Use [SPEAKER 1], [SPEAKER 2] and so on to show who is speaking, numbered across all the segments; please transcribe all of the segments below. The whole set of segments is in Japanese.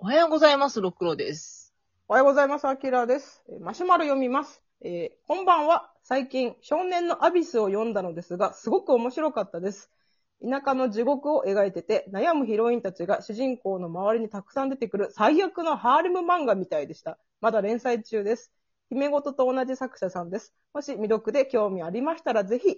[SPEAKER 1] おはようございます、ろくろです。
[SPEAKER 2] おはようございます、アキラです。えーマシュマロ読みます。えーこんばんは。最近、少年のアビスを読んだのですが、すごく面白かったです。田舎の地獄を描いてて、悩むヒロインたちが主人公の周りにたくさん出てくる最悪のハーレム漫画みたいでした。まだ連載中です。姫ごとと同じ作者さんです。もし未読で興味ありましたら、ぜひ、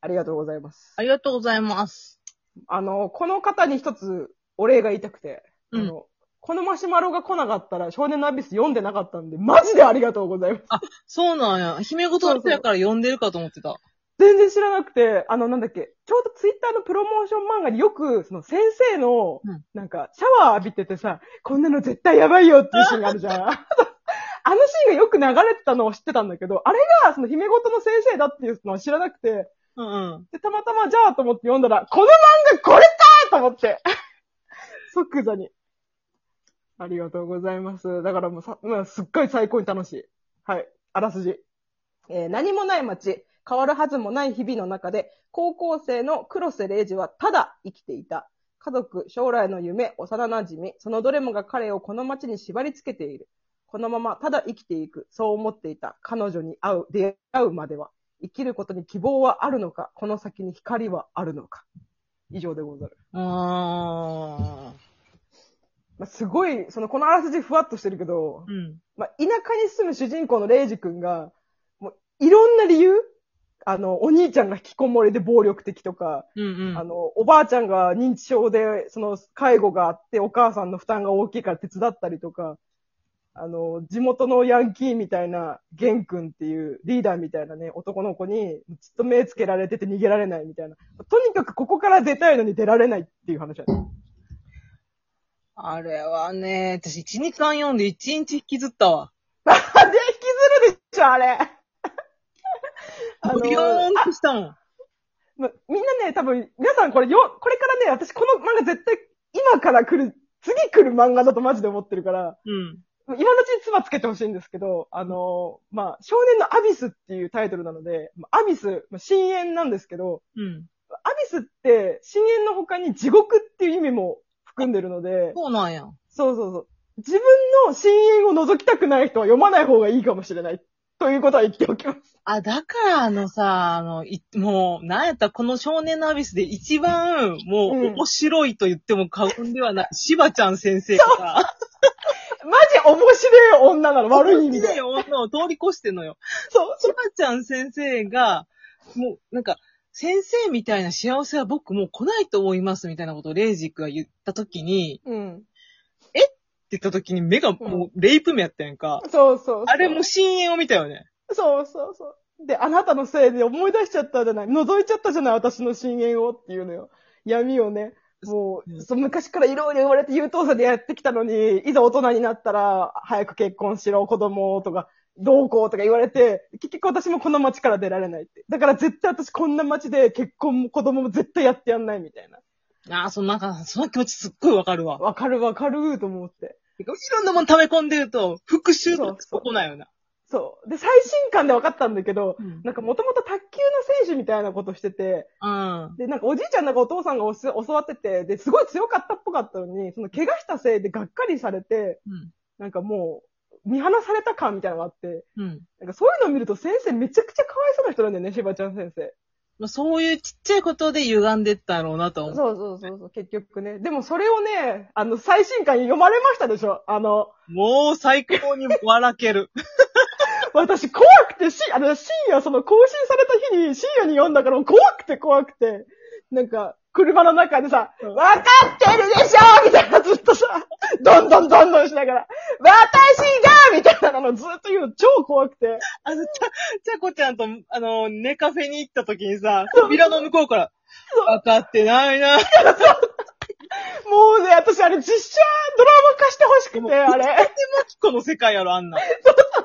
[SPEAKER 2] ありがとうございます。
[SPEAKER 1] ありがとうございます。
[SPEAKER 2] あの、この方に一つお礼が言いたくて、
[SPEAKER 1] うん
[SPEAKER 2] あの、このマシュマロが来なかったら少年のアビス読んでなかったんで、マジでありがとうございます。
[SPEAKER 1] そうなんや。姫ごとの人やから呼んでるかと思ってた。
[SPEAKER 2] 全然知らなくて、あの、なんだっけ、ちょうどツイッターのプロモーション漫画によく、その先生の
[SPEAKER 1] うん、
[SPEAKER 2] なんか、シャワー浴びててさ、こんなの絶対やばいよっていうシーンがあるじゃん。あのシーンがよく流れてたのを知ってたんだけど、あれが、その姫ごとの先生だっていうのは知らなくて、
[SPEAKER 1] うんうん。
[SPEAKER 2] で、たまたまじゃあと思って読んだら、この漫画これかーと思って。即座に。ありがとうございます。だからもうさ、まあ、すっごい最高に楽しい。はい。あらすじ。えー何もない街、変わるはずもない日々の中で、高校生の黒瀬礼二はただ生きていた。家族、将来の夢、幼馴染、そのどれもが彼をこの街に縛り付けている。このままただ生きていく。そう思っていた。彼女に会う、出会うまでは。生きることに希望はあるのか、この先に光はあるのか？以上でござる。
[SPEAKER 1] あー
[SPEAKER 2] まあ、すごい、その、このあらすじふわっとしてるけど
[SPEAKER 1] ー。、うん。
[SPEAKER 2] まあ、田舎に住む主人公のレイジ君が、もう、いろんな理由あの、お兄ちゃんが引きこもりで暴力的とか、
[SPEAKER 1] うんうん。
[SPEAKER 2] あの、おばあちゃんが認知症で、その、介護があって、お母さんの負担が大きいから手伝ったりとか、あの、地元のヤンキーみたいな、ゲン君っていうリーダーみたいなね、男の子に、ずっと目つけられてて逃げられないみたいな。とにかくここから出たいのに出られないっていう話だね。
[SPEAKER 1] あれはね、私1、2巻読んで1日引きずったわ。
[SPEAKER 2] なんで引きずるでしょ、あれ。あの
[SPEAKER 1] ビヨーンとしたもん。
[SPEAKER 2] ま、みんなね、多分、皆さんこれよ、これからね、私この漫画絶対今から来る、次来る漫画だとマジで思ってるから、
[SPEAKER 1] うん。
[SPEAKER 2] 今のうちに妻つけてほしいんですけど、あのーまあ、少年のアビスっていうタイトルなので、まあアビス、まあ、深淵なんですけど、
[SPEAKER 1] うん。
[SPEAKER 2] アビスって深淵の他に地獄っていう意味も含んでるので、
[SPEAKER 1] そうなんや。
[SPEAKER 2] そうそうそう。自分の深淵を覗きたくない人は読まない方がいいかもしれない。ということは言っておきます。
[SPEAKER 1] あ、だからあのさ、あの、いもう、なんやったらこの少年のアビスで一番、もう、
[SPEAKER 2] うん
[SPEAKER 1] 面白いと言っても過言ではない、しばちゃん先生が、
[SPEAKER 2] マジ面白い女なの、悪い意味で。
[SPEAKER 1] 女を通り越してんのよ。
[SPEAKER 2] そう、
[SPEAKER 1] しばちゃん先生が、もう、なんか、先生みたいな幸せは僕もう来ないと思いますみたいなことをレイジ君が言ったときに、って
[SPEAKER 2] うん。
[SPEAKER 1] 言ったときに目がもうレイプ目やったやんか。
[SPEAKER 2] そうそうそう。
[SPEAKER 1] あれも深淵を見たよね。
[SPEAKER 2] そうそうそう。で、あなたのせいで思い出しちゃったじゃない。覗いちゃったじゃない、私の深淵をっていうのよ。闇をね。も
[SPEAKER 1] うん
[SPEAKER 2] う、そう昔からいろいろ言われて優等生でやってきたのに、いざ大人になったら、早く結婚しろ、子供とか、どうこうとか言われて、結局私もこの街から出られないって。だから絶対私こんな街で結婚も子供も絶対やってやんないみたいな。
[SPEAKER 1] ああ、そのなんか、その気持ちすっごいわかるわ。
[SPEAKER 2] わかるわかると思って。
[SPEAKER 1] いろんなもん溜め込んでると、復讐
[SPEAKER 2] そう
[SPEAKER 1] ってここなんよな。
[SPEAKER 2] そう。で、最新刊で分かったんだけど、
[SPEAKER 1] うん
[SPEAKER 2] なんかもともと卓球の選手みたいなことしてて、
[SPEAKER 1] うん。
[SPEAKER 2] で、なんかおじいちゃんなんかお父さんが教わってて、で、すごい強かったっぽかったのに、その怪我したせいでがっかりされて、
[SPEAKER 1] うん。
[SPEAKER 2] なんかもう、見放された感みたいなのがあって、
[SPEAKER 1] うん。
[SPEAKER 2] なんかそういうのを見ると先生めちゃくちゃかわいそうな人なんだよね、しばちゃん先生。
[SPEAKER 1] まあ、そういうちっちゃいことで歪んでったろうなと思う。
[SPEAKER 2] そうそうそうそう、結局ね。でもそれをね、あの、最新刊読まれましたでしょ？あの、
[SPEAKER 1] もう最高に笑ける。
[SPEAKER 2] 私怖くてし、あの、深夜、その更新された日に深夜に読んだから怖くて怖くて、なんか、車の中でさ、
[SPEAKER 1] うん
[SPEAKER 2] わかってるでしょみたいなずっとさ、どんどんどんどんしながら、私がみたいなのずっと言うの超怖くて。
[SPEAKER 1] あの、ちゃ、ちゃこちゃんと、あの、ネカフェに行った時にさ、扉の向こうから、わかってないな。
[SPEAKER 2] もうね、私あれ実写ドラマ化してほしくて、あれ。
[SPEAKER 1] この世界やろ、あんな。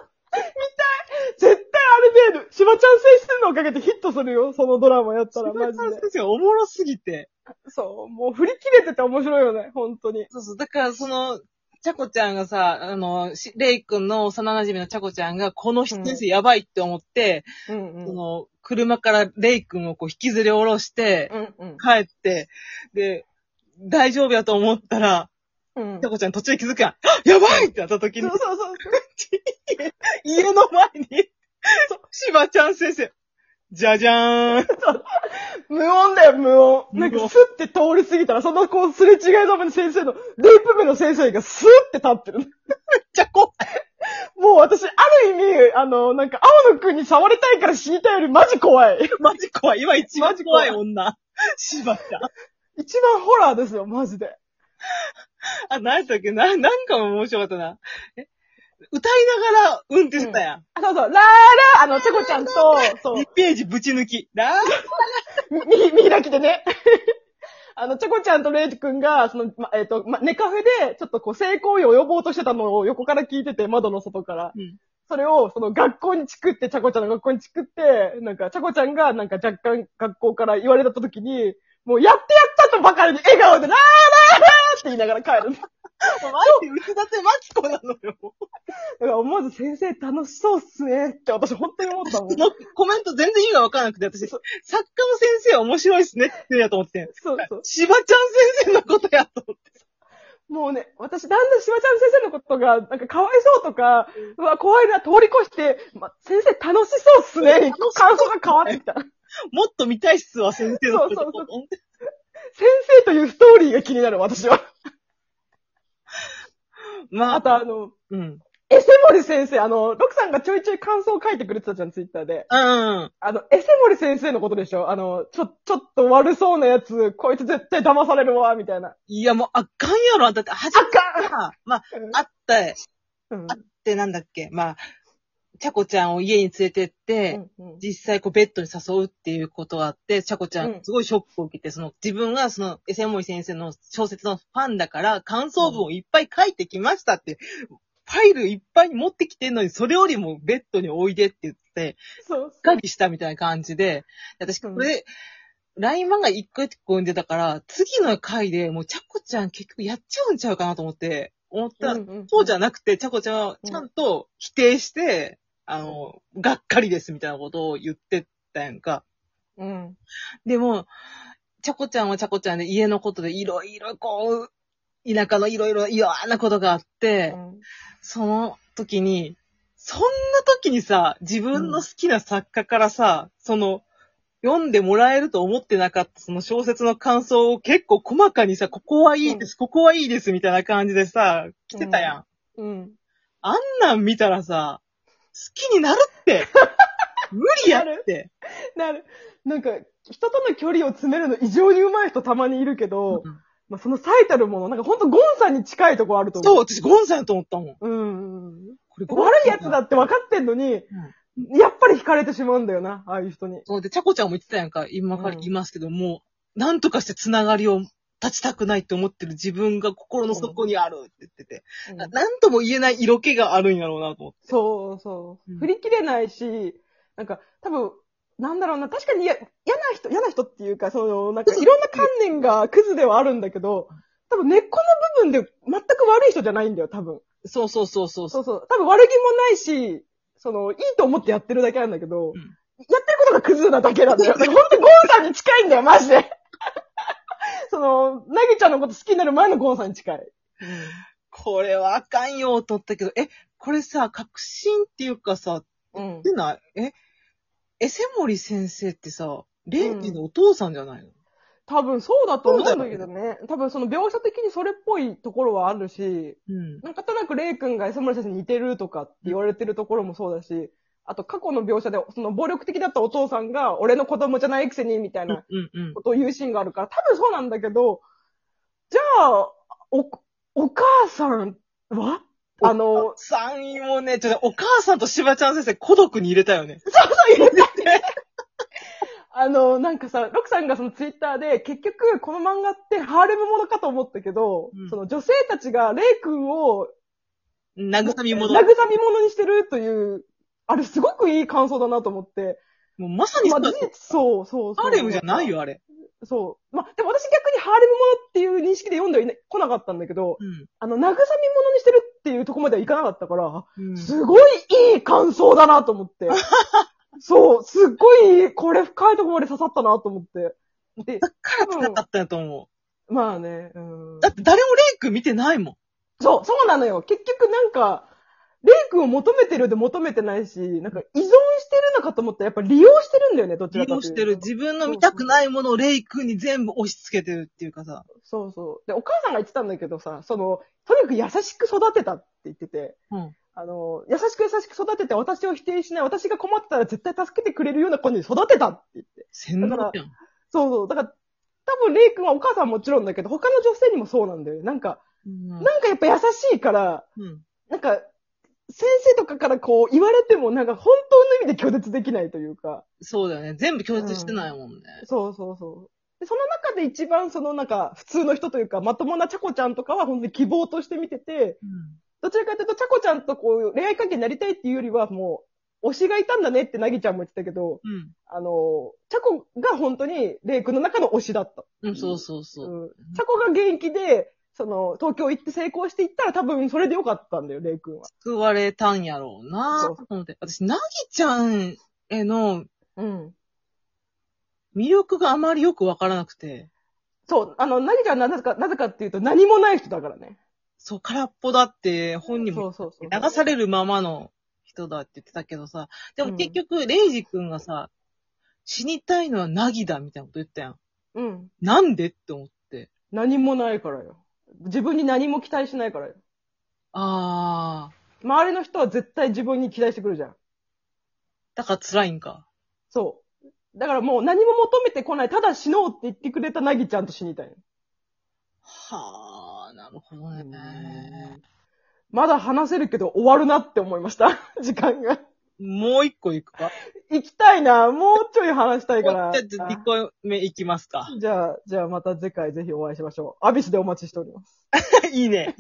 [SPEAKER 2] あれで、しばちゃん先生のおかげでヒットするよ、そのドラマやったら、マジで。
[SPEAKER 1] 先生おもろすぎて。
[SPEAKER 2] そう、もう振り切れてて面白いよね、本当に。
[SPEAKER 1] そうそう。だから、その、ちゃこちゃんがさ、あの、しレイ君の幼馴染のちゃこちゃんが、この先生やばいって思って、
[SPEAKER 2] うんうん。
[SPEAKER 1] その、車からレイ君をこう引きずり下ろして、
[SPEAKER 2] うんうん。
[SPEAKER 1] 帰って、で、大丈夫やと思ったら、
[SPEAKER 2] うん
[SPEAKER 1] ちゃこちゃん途中で気づくやん。あやばいってなった時に
[SPEAKER 2] そう、そうそう。
[SPEAKER 1] 家の前に、しばちゃん先生、じゃじゃーん。
[SPEAKER 2] 無音だよ、無音。
[SPEAKER 1] 無音
[SPEAKER 2] なんかスッて通り過ぎたら、そのこうすれ違いざまに先生の、レイプ部の先生がスーって立ってる。
[SPEAKER 1] じゃこ、
[SPEAKER 2] もう私、ある意味、あの、なんか、青野くんに触れたいから死にたいよりマジ怖い。
[SPEAKER 1] マジ怖い。今一番
[SPEAKER 2] マジ怖い
[SPEAKER 1] 怖い女。しばちゃん。
[SPEAKER 2] 一番ホラーですよ、マジで。
[SPEAKER 1] あ、何やったっけ？な、なんかも面白かったな。え？歌いながら運転してたやん。
[SPEAKER 2] あ、そうそう、ラーラー、あの、チョコちゃんと、そう
[SPEAKER 1] 2、ページぶち抜き。ラー
[SPEAKER 2] み、見開きでね。あの、チョコちゃんとレイジ君が、その、ま、えっ、と、ま、ネカフェで、ちょっとこう、性行為を及ぼうとしてたのを横から聞いてて、窓の外から。
[SPEAKER 1] うん
[SPEAKER 2] それを、その学校にチクって、チャコちゃんの学校にチクって、なんか、チャコちゃんが、なんか若干学校から言われた時に、もう、やってやったとばかりに笑顔で、ラーラーラーって言いながら帰る。だか
[SPEAKER 1] マジで内館マキコなのよ。
[SPEAKER 2] ら思わず先生楽しそうっすねって私本当に思ったもん
[SPEAKER 1] そ。のコメント全然意味がわからなくて、私、作家の先生は面白いっすねって言うんやと思ってん。
[SPEAKER 2] そうそう。
[SPEAKER 1] しばちゃん先生のことやと思って。
[SPEAKER 2] もうね、私、だんだんしばちゃん先生のことが、なんかかわいそうとか、うわ、怖いな、通り越して、ま、先生楽しそうっすね、に感想が変わってきた。先
[SPEAKER 1] もっと見たいっすわ、先生のこと。
[SPEAKER 2] そうそう生というストーリーが気になる、私は。
[SPEAKER 1] まあ、
[SPEAKER 2] あとあの、
[SPEAKER 1] うん。
[SPEAKER 2] エセモリ先生、あの、ロクさんがちょいちょい感想を書いてくれてたじゃん、ツイッターで。
[SPEAKER 1] うん。
[SPEAKER 2] あの、エセモリ先生のことでしょ？あの、ちょ、ちょっと悪そうなやつ、こいつ絶対騙されるわ、みたいな。
[SPEAKER 1] いや、もう、あかんやろ。だって、初めてさ、まあ、あった、
[SPEAKER 2] うん
[SPEAKER 1] あってなんだっけ、まあ、ちゃこちゃんを家に連れてって、
[SPEAKER 2] うんうん
[SPEAKER 1] 実際こうベッドに誘うっていうことがあって、ちゃこちゃ
[SPEAKER 2] うん
[SPEAKER 1] んすごいショックを受けて、その自分がその、エセモリ先生の小説のファンだから、感想文をいっぱい書いてきましたって、ファイルいっぱい持ってきてんのに、それよりもベッドにおいでって言って、
[SPEAKER 2] そう
[SPEAKER 1] しっかりしたみたいな感じで、私、これ、ライン漫画一回結構読んでたから、次の回でもうちゃこちゃん結局やっちゃうんちゃうかなと思って、思ったら、
[SPEAKER 2] うんうん
[SPEAKER 1] そうじゃなくて、ちゃこちゃんはちゃんと否定して、あの、がっかりですみたいなことを言ってたやんか。
[SPEAKER 2] うん。
[SPEAKER 1] でも、ちゃこちゃんはちゃこちゃんで家のことでいろいろこう、田舎のいろいろ嫌なことがあって、
[SPEAKER 2] うん
[SPEAKER 1] その時に、そんな時にさ、自分の好きな作家からさ、その、読んでもらえると思ってなかったその小説の感想を結構細かにさ、ここはいいです、ここはいいですみたいな感じでさ、来てたやん。
[SPEAKER 2] うん。
[SPEAKER 1] あんなん見たらさ、好きになるって。無理やって。
[SPEAKER 2] なる。なんか、人との距離を詰めるの異常に上手い人たまにいるけど、まあ、その最たるもの、なんかほんとゴンさんに近いところあると
[SPEAKER 1] そう、
[SPEAKER 2] 思う。
[SPEAKER 1] 私ゴンさんやと思ったもん。
[SPEAKER 2] そう。うん。
[SPEAKER 1] これ
[SPEAKER 2] 悪いやつだって分かってんのに、やっぱり惹かれてしまうんだよな、ああいう人に。
[SPEAKER 1] そうで、ちゃこちゃんも言ってたやんか、今から
[SPEAKER 2] うん
[SPEAKER 1] 言いますけども、なんとかしてつながりを立ちたくないって思ってる自分が心の底にあるって言ってて、ななんとも言えない色気があるんやろうなと思って。
[SPEAKER 2] そうそうう。
[SPEAKER 1] ん
[SPEAKER 2] 振り切れないし、なんか、多分、なんだろうな、確かにや嫌な人、嫌な人っていうか、その、なんかいろんな観念がクズではあるんだけど、多分根っこの部分で全く悪い人じゃないんだよ、多分。
[SPEAKER 1] そうそうそうそう
[SPEAKER 2] そうそう。多分悪気もないし、その、いいと思ってやってるだけなんだけど、
[SPEAKER 1] ん
[SPEAKER 2] やってることがクズなだけなんだよ。ほんとゴンさんに近いんだよ、マジで。その、なぎちゃんのこと好きになる前のゴンさんに近い。
[SPEAKER 1] これはあかんよと思ったけど、え、これさ、確信っていうかさ、
[SPEAKER 2] うん。
[SPEAKER 1] でない？え、エセモリ先生ってさ、レンジのお父さんじゃないの、
[SPEAKER 2] 多分そうだと思うんだけどね。多分その描写的にそれっぽいところはあるし、
[SPEAKER 1] うん。
[SPEAKER 2] なんかとなくレイ君が磯村先生に似てるとかって言われてるところもそうだし、あと過去の描写で、その暴力的だったお父さんが、俺の子供じゃないくせに、みたいな。ことを言うシーンがあるから、多分そうなんだけど、じゃあ、お、お母さんは？あの、
[SPEAKER 1] さんもね、ちょっとお母さんとしばちゃん先生孤独に入れたよね。
[SPEAKER 2] そうそう言ってて。あの、なんかさ、ロクさんがそのツイッターで、結局、この漫画ってハーレムものかと思ったけど、
[SPEAKER 1] うん
[SPEAKER 2] その女性たちがレイ君を
[SPEAKER 1] 慰み者。
[SPEAKER 2] 慰み者にしてるという、あれすごくいい感想だなと思って。
[SPEAKER 1] もうまさに
[SPEAKER 2] まあ、
[SPEAKER 1] そう
[SPEAKER 2] 事実そうそうそう。
[SPEAKER 1] ハーレムじゃない。よ、あれ。
[SPEAKER 2] そう。まあ、でも私逆にハーレムものっていう認識で読んでは来なかったんだけど、
[SPEAKER 1] うん
[SPEAKER 2] あの、慰み者にしてるっていうとこまではいかなかったから、
[SPEAKER 1] うん。
[SPEAKER 2] すごいいい感想だなと思って。そう、すっごい、これ深いところまで刺さったなと思って。で、
[SPEAKER 1] だから辛かったんやと思
[SPEAKER 2] まあね、うん。うん
[SPEAKER 1] だって誰もレイ君見てないもん。
[SPEAKER 2] そう、そうなのよ。結局なんか、レイ君を求めてるで求めてないし、なんか依存してるのかと思ったらやっぱ利用してるんだよね、どち
[SPEAKER 1] 利
[SPEAKER 2] らかというと。
[SPEAKER 1] 用してる。自分の見たくないものをレイ君に全部押し付けてるっていうかさ。
[SPEAKER 2] そうそう。で、お母さんが言ってたんだけどさ、その、とにかく優しく育てたって言ってて、
[SPEAKER 1] うん。
[SPEAKER 2] あの、優しく優しく育てて私を否定しない、私が困ってたら絶対助けてくれるような子に育てたって言って。
[SPEAKER 1] 洗脳じゃん。
[SPEAKER 2] そうそう。だから、多分レイ君はお母さんはもちろんだけど、他の女性にもそうなんだよね。なんか、
[SPEAKER 1] うん。
[SPEAKER 2] なんかやっぱ優しいから、
[SPEAKER 1] うん。
[SPEAKER 2] なんか、先生とかからこう言われてもなんか本当の意味で拒絶できないというか。
[SPEAKER 1] そうだよね。全部拒絶してないもんね。
[SPEAKER 2] そうそうそう。で、その中で一番そのなんか普通の人というかまともなチャコちゃんとかは本当に希望として見てて、
[SPEAKER 1] うん。
[SPEAKER 2] どちらかというとチャコちゃんとこう恋愛関係になりたいっていうよりはもう推しがいたんだねってなぎちゃんも言ってたけど、
[SPEAKER 1] うん。
[SPEAKER 2] あの、チャコが本当にレイ君の中の推しだった。
[SPEAKER 1] うん、そうそうそう。
[SPEAKER 2] うん。チャコが現役で、その、東京行って成功していったら多分それでよかったんだよ、レイ君は。
[SPEAKER 1] 救われたんやろうな
[SPEAKER 2] そう
[SPEAKER 1] と思って。私、なぎちゃんへの
[SPEAKER 2] うん。
[SPEAKER 1] 魅力があまりよくわからなくて。
[SPEAKER 2] そう、あの、なぎちゃんはなぜか、なぜかっていうと何もない人だからね。
[SPEAKER 1] そう、空っぽだって本人も
[SPEAKER 2] そうそうそう。
[SPEAKER 1] 流されるままの人だって言ってたけどさ。でも結局、レイジ君がさ、死にたいのはナギだみたいなこと言ったやん。
[SPEAKER 2] うん。
[SPEAKER 1] なんでって思って。
[SPEAKER 2] 何もないからよ。自分に何も期待しないからよ。
[SPEAKER 1] あー。
[SPEAKER 2] 周りの人は絶対自分に期待してくるじゃん。
[SPEAKER 1] だから辛いんか。
[SPEAKER 2] そう。だからもう何も求めてこない、ただ死のうって言ってくれたなぎちゃんと死にたいの。
[SPEAKER 1] はあ、なるほどね。
[SPEAKER 2] まだ話せるけど終わるなって思いました。時間が。
[SPEAKER 1] もう一個いくか？
[SPEAKER 2] 行きたいな。もうちょい話したいから。
[SPEAKER 1] じゃあ、2個目いきますか。
[SPEAKER 2] じゃあ、じゃあまた次回ぜひお会いしましょう。アビスでお待ちしております。
[SPEAKER 1] いいね。